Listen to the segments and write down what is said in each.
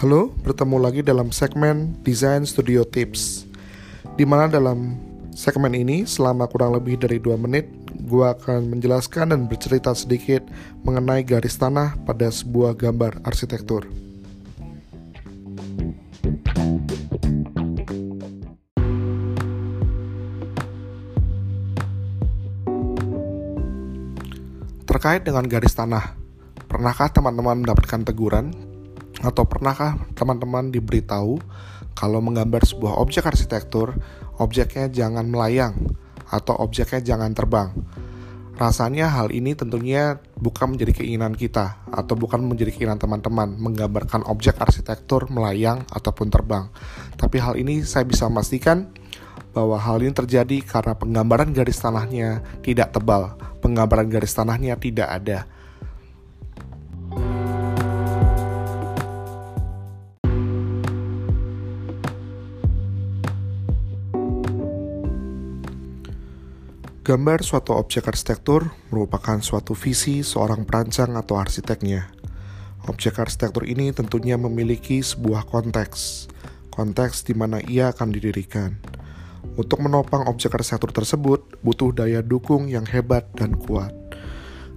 Halo, bertemu lagi dalam segmen Design Studio Tips di mana dalam segmen ini selama kurang lebih dari 2 menit gue akan menjelaskan dan bercerita sedikit mengenai garis tanah pada sebuah gambar arsitektur. Terkait dengan garis tanah, pernahkah teman-teman mendapatkan teguran atau pernahkah teman-teman diberitahu kalau menggambar sebuah objek arsitektur, objeknya jangan melayang atau objeknya jangan terbang? Rasanya hal ini tentunya bukan menjadi keinginan kita atau bukan menjadi keinginan teman-teman menggambarkan objek arsitektur melayang ataupun terbang. Tapi hal ini saya bisa memastikan bahwa hal ini terjadi karena penggambaran garis tanahnya tidak tebal, penggambaran garis tanahnya tidak ada Gambar suatu objek arsitektur merupakan suatu visi seorang perancang atau arsiteknya. Objek arsitektur ini tentunya memiliki sebuah konteks, konteks di mana ia akan didirikan. Untuk menopang objek arsitektur tersebut, butuh daya dukung yang hebat dan kuat.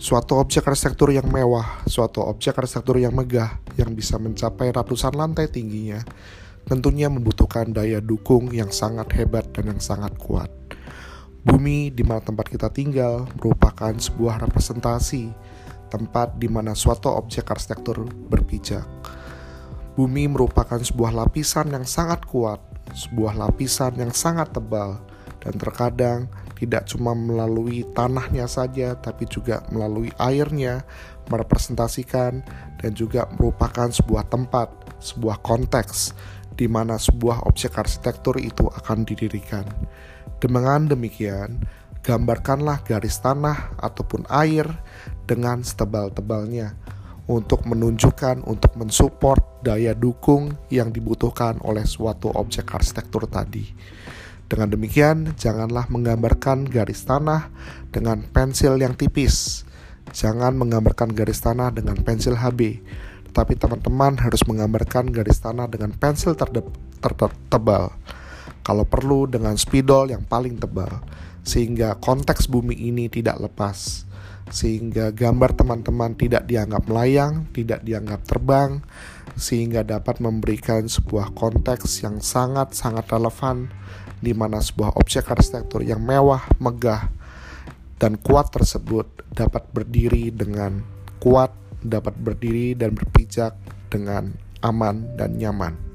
Suatu objek arsitektur yang mewah, suatu objek arsitektur yang megah, yang bisa mencapai ratusan lantai tingginya, tentunya membutuhkan daya dukung yang sangat hebat dan yang sangat kuat. Bumi di mana tempat kita tinggal merupakan sebuah representasi tempat di mana suatu objek arsitektur berpijak. Bumi merupakan sebuah lapisan yang sangat kuat, sebuah lapisan yang sangat tebal, dan terkadang tidak cuma melalui tanahnya saja, tapi juga melalui airnya, merepresentasikan dan juga merupakan sebuah tempat, sebuah konteks di mana sebuah objek arsitektur itu akan didirikan. Dengan demikian, gambarkanlah garis tanah ataupun air dengan setebal-tebalnya untuk menunjukkan, untuk mensupport daya dukung yang dibutuhkan oleh suatu objek arsitektur tadi. Dengan demikian, janganlah menggambarkan garis tanah dengan pensil yang tipis. Jangan menggambarkan garis tanah dengan pensil HB, tetapi teman-teman harus menggambarkan garis tanah dengan pensil terdebal. Ter kalau perlu dengan spidol yang paling tebal, sehingga konteks bumi ini tidak lepas, sehingga gambar teman-teman tidak dianggap melayang, tidak dianggap terbang, sehingga dapat memberikan sebuah konteks yang sangat-sangat relevan di mana sebuah objek arsitektur yang mewah, megah, dan kuat tersebut dapat berdiri dengan kuat, dapat berdiri dan berpijak dengan aman dan nyaman.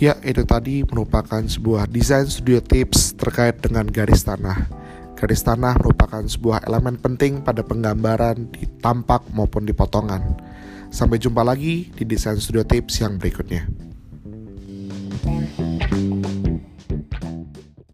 Ya, itu tadi merupakan sebuah desain studio tips terkait dengan garis tanah. Garis tanah merupakan sebuah elemen penting pada penggambaran di tampak maupun di potongan. Sampai jumpa lagi di desain studio tips yang berikutnya.